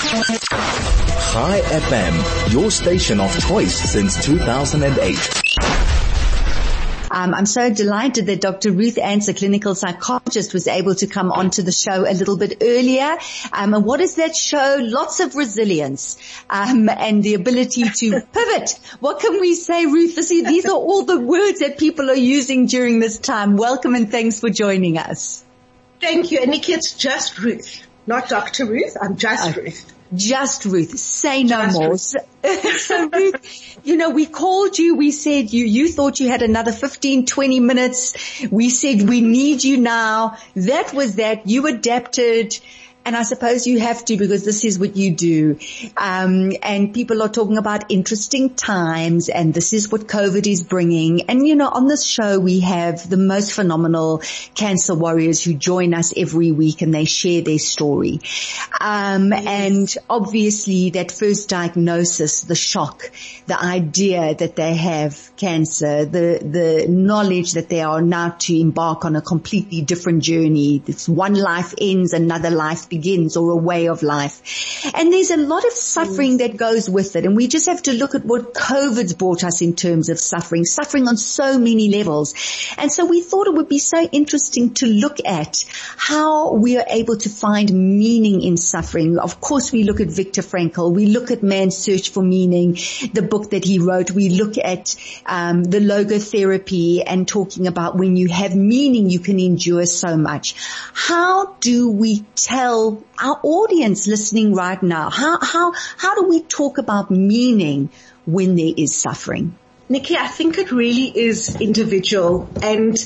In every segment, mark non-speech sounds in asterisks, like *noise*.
Chai FM, your station of choice since 2008. Um, I'm so delighted that Dr. Ruth Ancer, clinical psychologist, was able to come onto the show a little bit earlier. Um, and what does that show? Lots of resilience um, and the ability to *laughs* pivot. What can we say, Ruth? these are all the words that people are using during this time. Welcome and thanks for joining us. Thank you. And Nikki, it's just Ruth, not Dr. Ruth. I'm just uh, Ruth. Just Ruth. Say no Just more. So, *laughs* so Ruth, you know, we called you, we said you, you thought you had another 15, 20 minutes. We said we need you now. That was that. You adapted and I suppose you have to because this is what you do. Um, and people are talking about interesting times and this is what COVID is bringing. And you know, on this show we have the most phenomenal cancer warriors who join us every week and they share their story. Um, and obviously that first diagnosis, the shock, the idea that they have cancer, the, the knowledge that they are now to embark on a completely different journey. This one life ends, another life begins or a way of life. And there's a lot of suffering that goes with it. And we just have to look at what COVID's brought us in terms of suffering, suffering on so many levels. And so we thought it would be so interesting to look at how we are able to find meaning in suffering. Of course, we look at Viktor Frankl. We look at Man's Search for Meaning, the book that he wrote. We look at um, the logotherapy and talking about when you have meaning, you can endure so much. How do we tell our audience listening right now? How, how, how do we talk about meaning when there is suffering? Nikki, I think it really is individual and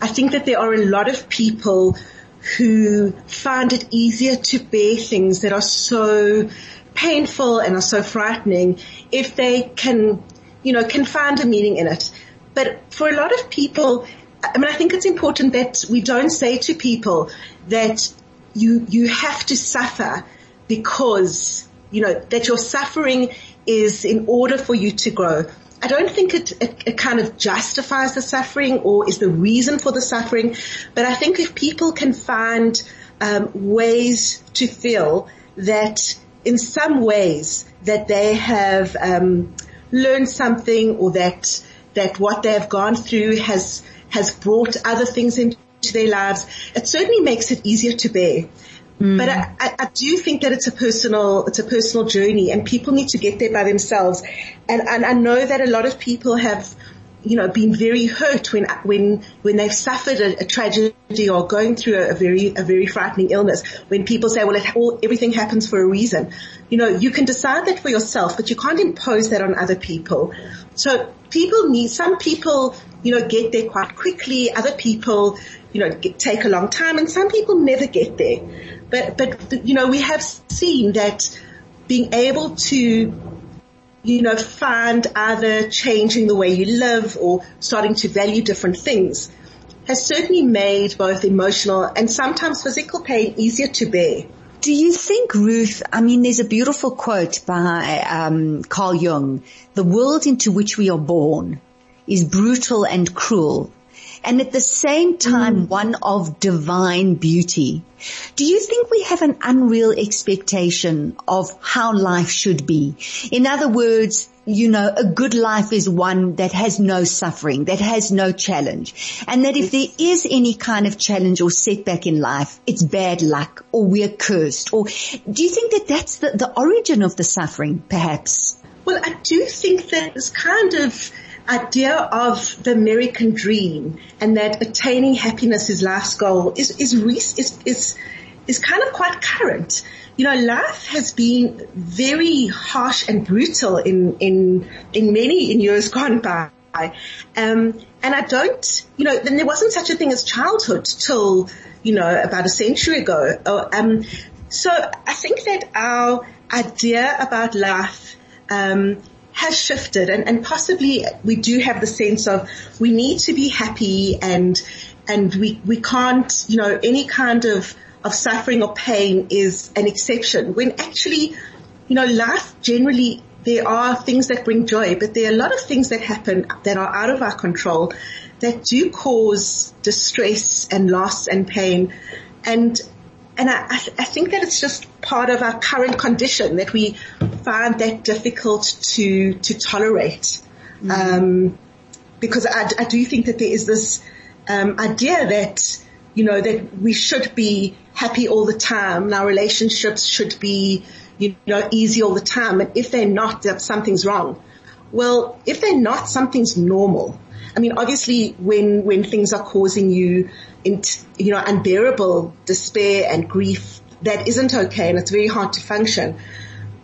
I think that there are a lot of people who find it easier to bear things that are so painful and are so frightening if they can, you know, can find a meaning in it. But for a lot of people, I mean, I think it's important that we don't say to people that you, you have to suffer because, you know, that your suffering is in order for you to grow. I don't think it, it, it, kind of justifies the suffering or is the reason for the suffering, but I think if people can find um, ways to feel that in some ways that they have um, learned something or that that what they have gone through has has brought other things into their lives, it certainly makes it easier to bear. Mm. But I, I, I, do think that it's a personal, it's a personal journey and people need to get there by themselves. And, and I know that a lot of people have, you know, been very hurt when, when, when they've suffered a, a tragedy or going through a, a, very, a very frightening illness. When people say, well, it, all, everything happens for a reason. You know, you can decide that for yourself, but you can't impose that on other people. So people need, some people, you know, get there quite quickly. Other people, you know, take a long time and some people never get there. But, but, you know, we have seen that being able to, you know, find either changing the way you live or starting to value different things has certainly made both emotional and sometimes physical pain easier to bear. Do you think, Ruth, I mean, there's a beautiful quote by um, Carl Jung, the world into which we are born is brutal and cruel, and at the same time mm. one of divine beauty. Do you think we have an unreal expectation of how life should be? In other words, you know, a good life is one that has no suffering, that has no challenge. And that if there is any kind of challenge or setback in life, it's bad luck or we're cursed. Or do you think that that's the, the origin of the suffering, perhaps? Well, I do think that it's kind of idea of the American dream and that attaining happiness is life's goal is, is, is, is, is kind of quite current. You know, life has been very harsh and brutal in, in, in many in years gone by. Um, and I don't, you know, then there wasn't such a thing as childhood till, you know, about a century ago. Oh, um, so I think that our idea about life, um, has shifted and, and possibly we do have the sense of we need to be happy and, and we, we can't, you know, any kind of, of suffering or pain is an exception when actually, you know, life generally there are things that bring joy, but there are a lot of things that happen that are out of our control that do cause distress and loss and pain. And and I, I, think that it's just part of our current condition that we find that difficult to, to tolerate. Mm-hmm. Um, because I, I, do think that there is this, um, idea that, you know, that we should be happy all the time and our relationships should be, you know, easy all the time. And if they're not, that something's wrong. Well, if they're not, something's normal. I mean, obviously when, when things are causing you, you know, unbearable despair and grief, that isn't okay and it's very hard to function.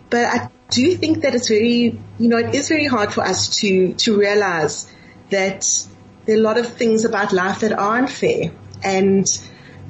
But I do think that it's very, you know, it is very hard for us to, to realize that there are a lot of things about life that are unfair and,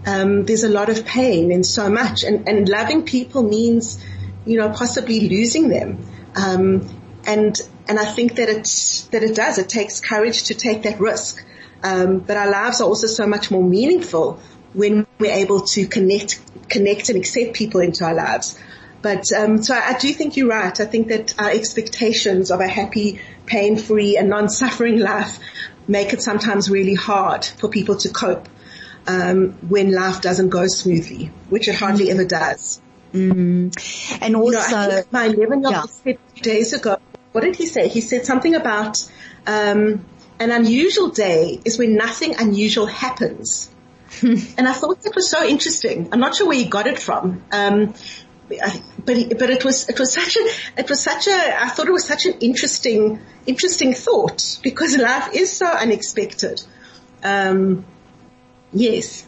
um, there's a lot of pain in so much and, and loving people means, you know, possibly losing them. Um, and, and I think that it, that it does. It takes courage to take that risk. Um, but our lives are also so much more meaningful when we're able to connect, connect and accept people into our lives. But um, so I, I do think you're right. I think that our expectations of a happy, pain-free, and non-suffering life make it sometimes really hard for people to cope um, when life doesn't go smoothly, which it hardly ever does. Mm. And also, you know, my 11 year old yeah. said two days ago, what did he say? He said something about um, an unusual day is when nothing unusual happens. *laughs* and I thought that was so interesting. I'm not sure where he got it from. Um, but but it was it was such a it was such a I thought it was such an interesting interesting thought because life is so unexpected. Um, yes.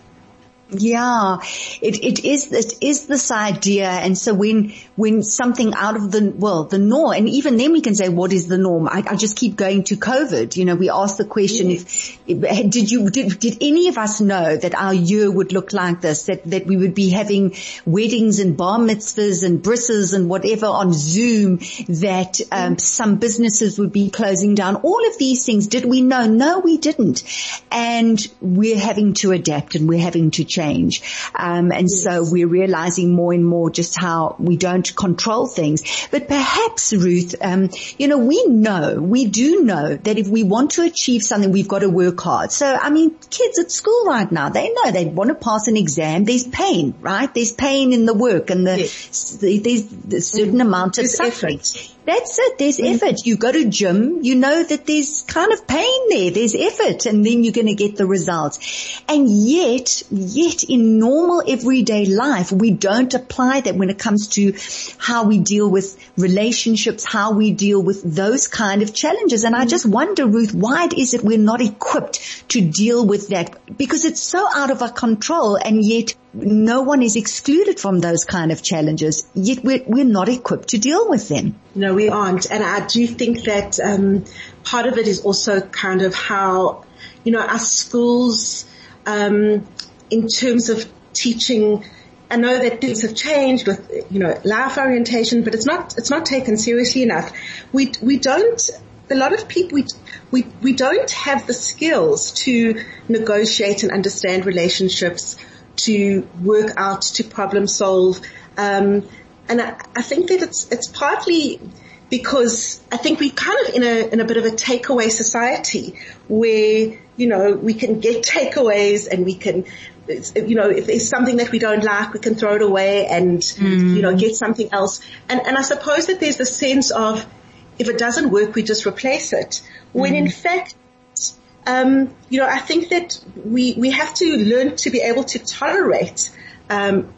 Yeah, it, it is, it is this idea. And so when, when something out of the, well, the norm, and even then we can say, what is the norm? I, I just keep going to COVID. You know, we ask the question if, if, did you, did, did any of us know that our year would look like this, that, that we would be having weddings and bar mitzvahs and brisses and whatever on Zoom, that, um, some businesses would be closing down. All of these things, did we know? No, we didn't. And we're having to adapt and we're having to change change. Um, and yes. so we're realizing more and more just how we don't control things. But perhaps Ruth, um, you know, we know, we do know that if we want to achieve something, we've got to work hard. So, I mean, kids at school right now, they know they want to pass an exam. There's pain, right? There's pain in the work and the, yes. the there's a certain amount of suffering. Effort. That's it. There's effort. You go to gym, you know that there's kind of pain there. There's effort and then you're going to get the results. And yet, yet in normal everyday life, we don't apply that when it comes to how we deal with relationships, how we deal with those kind of challenges. And I just wonder, Ruth, why is it we're not equipped to deal with that? Because it's so out of our control and yet no one is excluded from those kind of challenges, yet we're, we're not equipped to deal with them. No, we aren't. And I do think that um, part of it is also kind of how, you know, our schools, um, in terms of teaching, I know that things have changed with, you know, life orientation, but it's not, it's not taken seriously enough. We, we don't, a lot of people, we, we, we don't have the skills to negotiate and understand relationships to work out, to problem solve. Um, and I, I, think that it's it's partly because I think we're kind of in a in a bit of a takeaway society where you know we can get takeaways and we can you know if there's something that we don't like we can throw it away and mm. you know get something else and and I suppose that there's a sense of if it doesn't work we just replace it when mm. in fact um, you know, I think that we we have to learn to be able to tolerate um,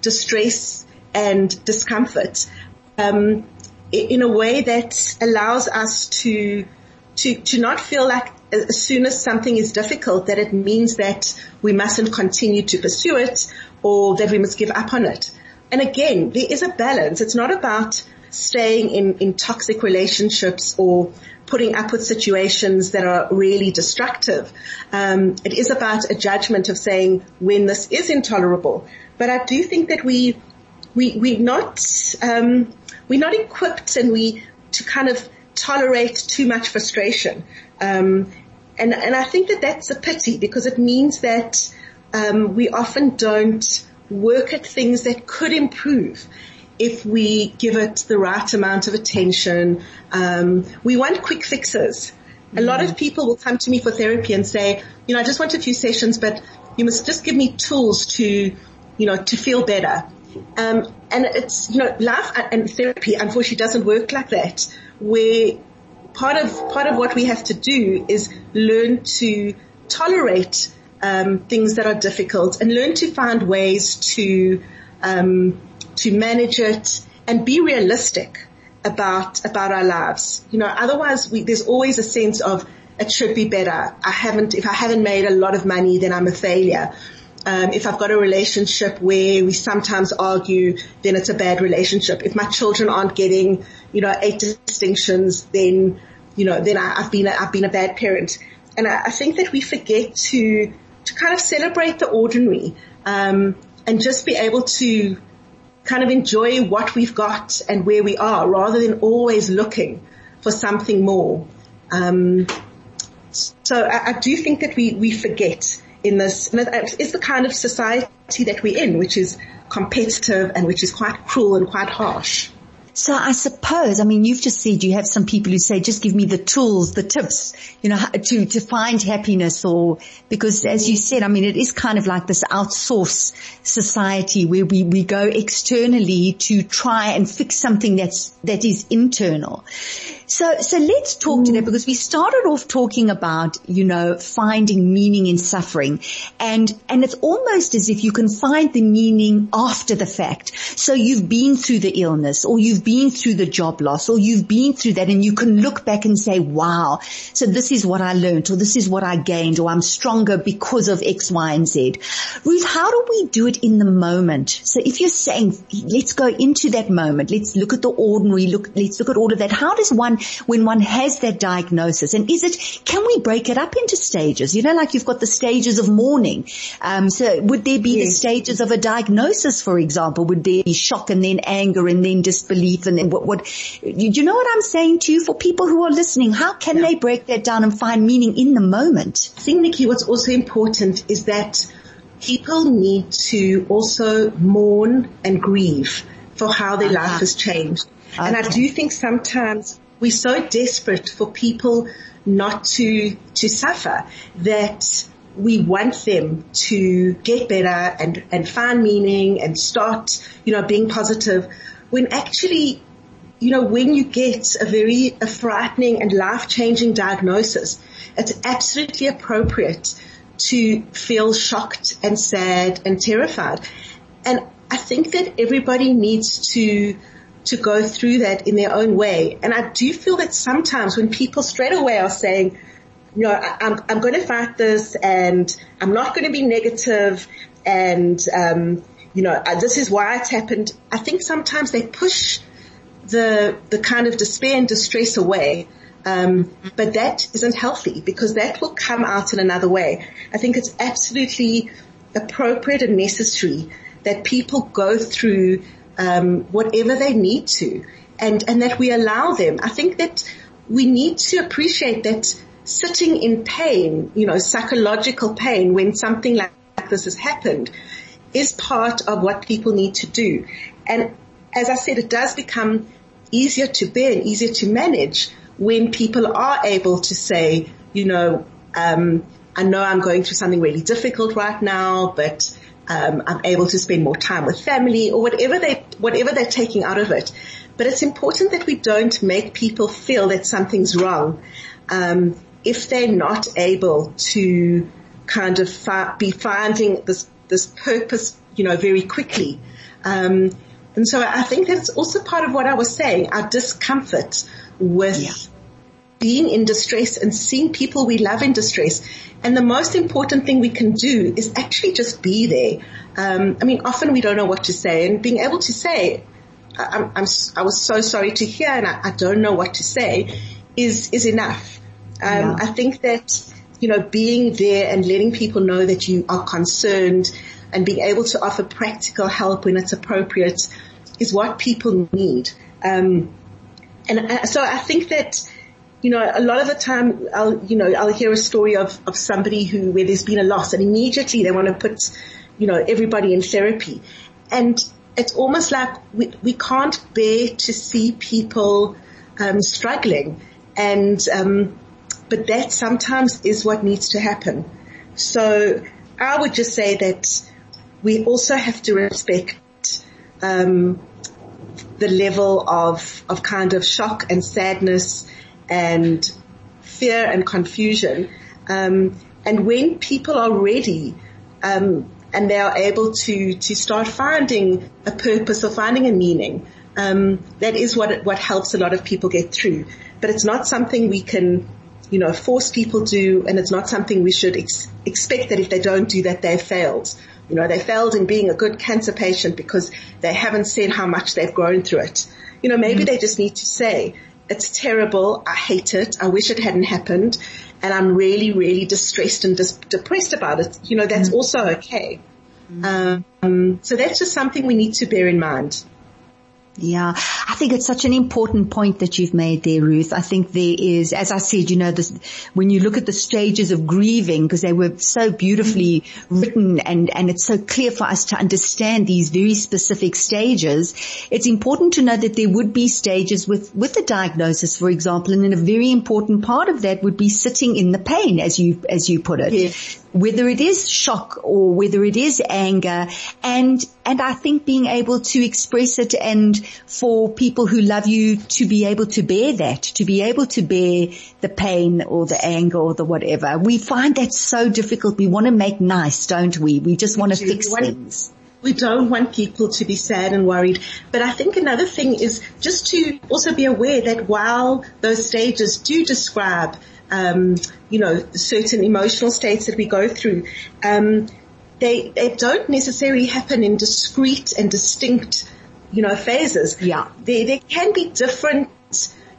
distress and discomfort um, in a way that allows us to to to not feel like as soon as something is difficult that it means that we mustn't continue to pursue it or that we must give up on it. And again, there is a balance. It's not about staying in, in toxic relationships or putting up with situations that are really destructive. Um, it is about a judgment of saying when this is intolerable. But I do think that we we we're not um, we're not equipped and we to kind of tolerate too much frustration. Um, and and I think that that's a pity because it means that um, we often don't work at things that could improve if we give it the right amount of attention. Um, we want quick fixes. A lot of mm-hmm. people will come to me for therapy and say, you know, I just want a few sessions, but you must just give me tools to, you you know, to feel better. Um, and it's, you know, life and therapy unfortunately doesn't work like that where part of, part of what we have to do is learn to tolerate, um, things that are difficult and learn to find ways to, um, to manage it and be realistic about, about our lives. You know, otherwise we, there's always a sense of it should be better. I haven't, if I haven't made a lot of money, then I'm a failure. Um, if I've got a relationship where we sometimes argue, then it's a bad relationship. If my children aren't getting, you know, eight distinctions, then, you know, then I, have been, a, I've been a bad parent. And I, I, think that we forget to, to kind of celebrate the ordinary, um, and just be able to kind of enjoy what we've got and where we are rather than always looking for something more. Um, so I, I, do think that we, we forget in this, it's the kind of society that we're in, which is competitive and which is quite cruel and quite harsh. So I suppose, I mean, you've just said you have some people who say, just give me the tools, the tips, you know, to, to find happiness or, because as you said, I mean, it is kind of like this outsource society where we, we go externally to try and fix something that's, that is internal. So, so let's talk mm. to that because we started off talking about, you know, finding meaning in suffering and, and it's almost as if you can find the meaning after the fact. So you've been through the illness or you've been through the job loss or you've been through that and you can look back and say, wow, so this is what I learned or this is what I gained or I'm stronger because of X, Y and Z. Ruth, how do we do it in the moment? So if you're saying, let's go into that moment, let's look at the ordinary, look, let's look at all of that. How does one when one has that diagnosis? And is it, can we break it up into stages? You know, like you've got the stages of mourning. Um, so would there be yes. the stages of a diagnosis, for example? Would there be shock and then anger and then disbelief and then what, what, you, you know what I'm saying to you for people who are listening? How can yeah. they break that down and find meaning in the moment? I think, Nikki, what's also important is that people need to also mourn and grieve for how their uh-huh. life has changed. Okay. And I do think sometimes we're so desperate for people not to, to suffer that we want them to get better and, and find meaning and start, you know, being positive when actually, you know, when you get a very a frightening and life-changing diagnosis, it's absolutely appropriate to feel shocked and sad and terrified. And I think that everybody needs to to go through that in their own way. And I do feel that sometimes when people straight away are saying, you know, I, am I'm, I'm going to fight this and I'm not going to be negative and, um, you know, uh, this is why it's happened. I think sometimes they push the, the kind of despair and distress away. Um, but that isn't healthy because that will come out in another way. I think it's absolutely appropriate and necessary that people go through um, whatever they need to, and and that we allow them. I think that we need to appreciate that sitting in pain, you know, psychological pain when something like this has happened is part of what people need to do. And as I said, it does become easier to bear and easier to manage when people are able to say, you know, um, I know I'm going through something really difficult right now, but um, I'm able to spend more time with family or whatever they whatever they're taking out of it. But it's important that we don't make people feel that something's wrong um, if they're not able to kind of fi- be finding this this purpose, you know, very quickly. Um, and so I think that's also part of what I was saying, our discomfort with yeah. Being in distress and seeing people we love in distress. And the most important thing we can do is actually just be there. Um, I mean, often we don't know what to say and being able to say, I'm, I'm, i was so sorry to hear and I, I, don't know what to say is, is enough. Um, yeah. I think that, you know, being there and letting people know that you are concerned and being able to offer practical help when it's appropriate is what people need. Um, and uh, so I think that, you know, a lot of the time I'll, you know, I'll hear a story of, of somebody who, where there's been a loss and immediately they want to put, you know, everybody in therapy. And it's almost like we, we can't bear to see people, um, struggling. And, um, but that sometimes is what needs to happen. So I would just say that we also have to respect um, the level of of kind of shock and sadness and fear and confusion. Um, and when people are ready um, and they are able to to start finding a purpose or finding a meaning, um, that is what what helps a lot of people get through. But it's not something we can, you know, force people to, and it's not something we should ex- expect that if they don't do that, they failed. You know, they failed in being a good cancer patient because they haven't said how much they've grown through it. You know, maybe mm-hmm. they just need to say, it's terrible. I hate it. I wish it hadn't happened. And I'm really, really distressed and dis- depressed about it. You know, that's mm-hmm. also okay. Mm-hmm. Um, so that's just something we need to bear in mind. Yeah, I think it's such an important point that you've made there, Ruth. I think there is, as I said, you know, this, when you look at the stages of grieving, because they were so beautifully written and, and it's so clear for us to understand these very specific stages, it's important to know that there would be stages with, with the diagnosis, for example, and then a very important part of that would be sitting in the pain, as you, as you put it. Yes whether it is shock or whether it is anger and, and I think being able to express it and for people who love you to be able to bear that, to be able to bear the pain or the anger or the whatever. We find that so difficult. We want to make nice, don't we? We just want to fix things. We don't want people to be sad and worried. But I think another thing is just to also be aware that while those stages do describe um, you know, certain emotional states that we go through, um, they they don't necessarily happen in discrete and distinct, you know, phases. Yeah, there there can be different.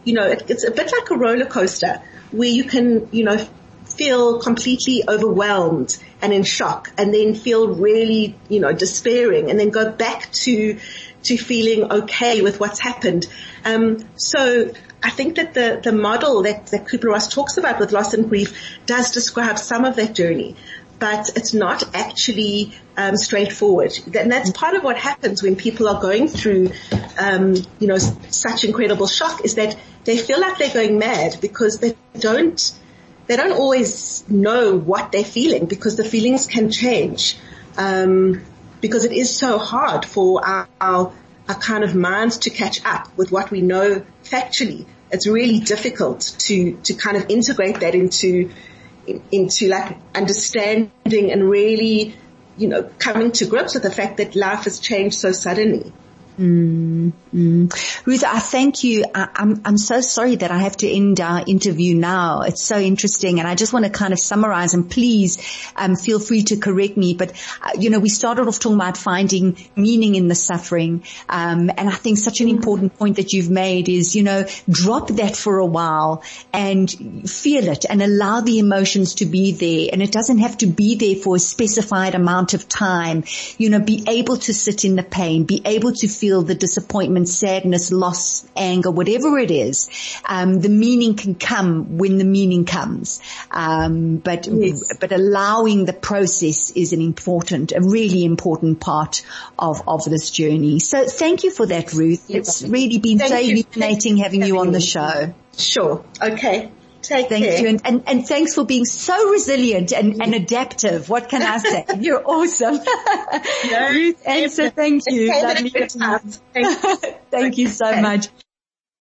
You know, it, it's a bit like a roller coaster where you can, you know, feel completely overwhelmed and in shock and then feel really, you know, despairing and then go back to, to feeling okay with what's happened. Um, so I think that the, the model that, that Kubler-Ross talks about with loss and grief does describe some of that journey, but it's not actually um, straightforward. And that's part of what happens when people are going through, um, you know, such incredible shock is that they feel like they're going mad because they don't, they don't always know what they're feeling because the feelings can change. Um, because it is so hard for our, our, our kind of minds to catch up with what we know factually it's really difficult to, to kind of integrate that into, into like understanding and really, you know, coming to grips with the fact that life has changed so suddenly. Mm, mm. Ruth, I thank you. I, am I'm, I'm so sorry that I have to end our interview now. It's so interesting, and I just want to kind of summarize. And please, um, feel free to correct me. But uh, you know, we started off talking about finding meaning in the suffering, um, and I think such an mm. important point that you've made is, you know, drop that for a while and feel it, and allow the emotions to be there. And it doesn't have to be there for a specified amount of time. You know, be able to sit in the pain, be able to feel the disappointment, sadness, loss, anger, whatever it is, um, the meaning can come when the meaning comes. Um, but yes. but allowing the process is an important, a really important part of of this journey. So thank you for that, Ruth. It's really been thank so illuminating having you on the show. Sure. Okay. Take Thank care. you. And, and, and, thanks for being so resilient and, mm-hmm. and adaptive. What can I say? *laughs* You're awesome. *laughs* Ruth Ancer, thank you. Thank, *laughs* thank you so much.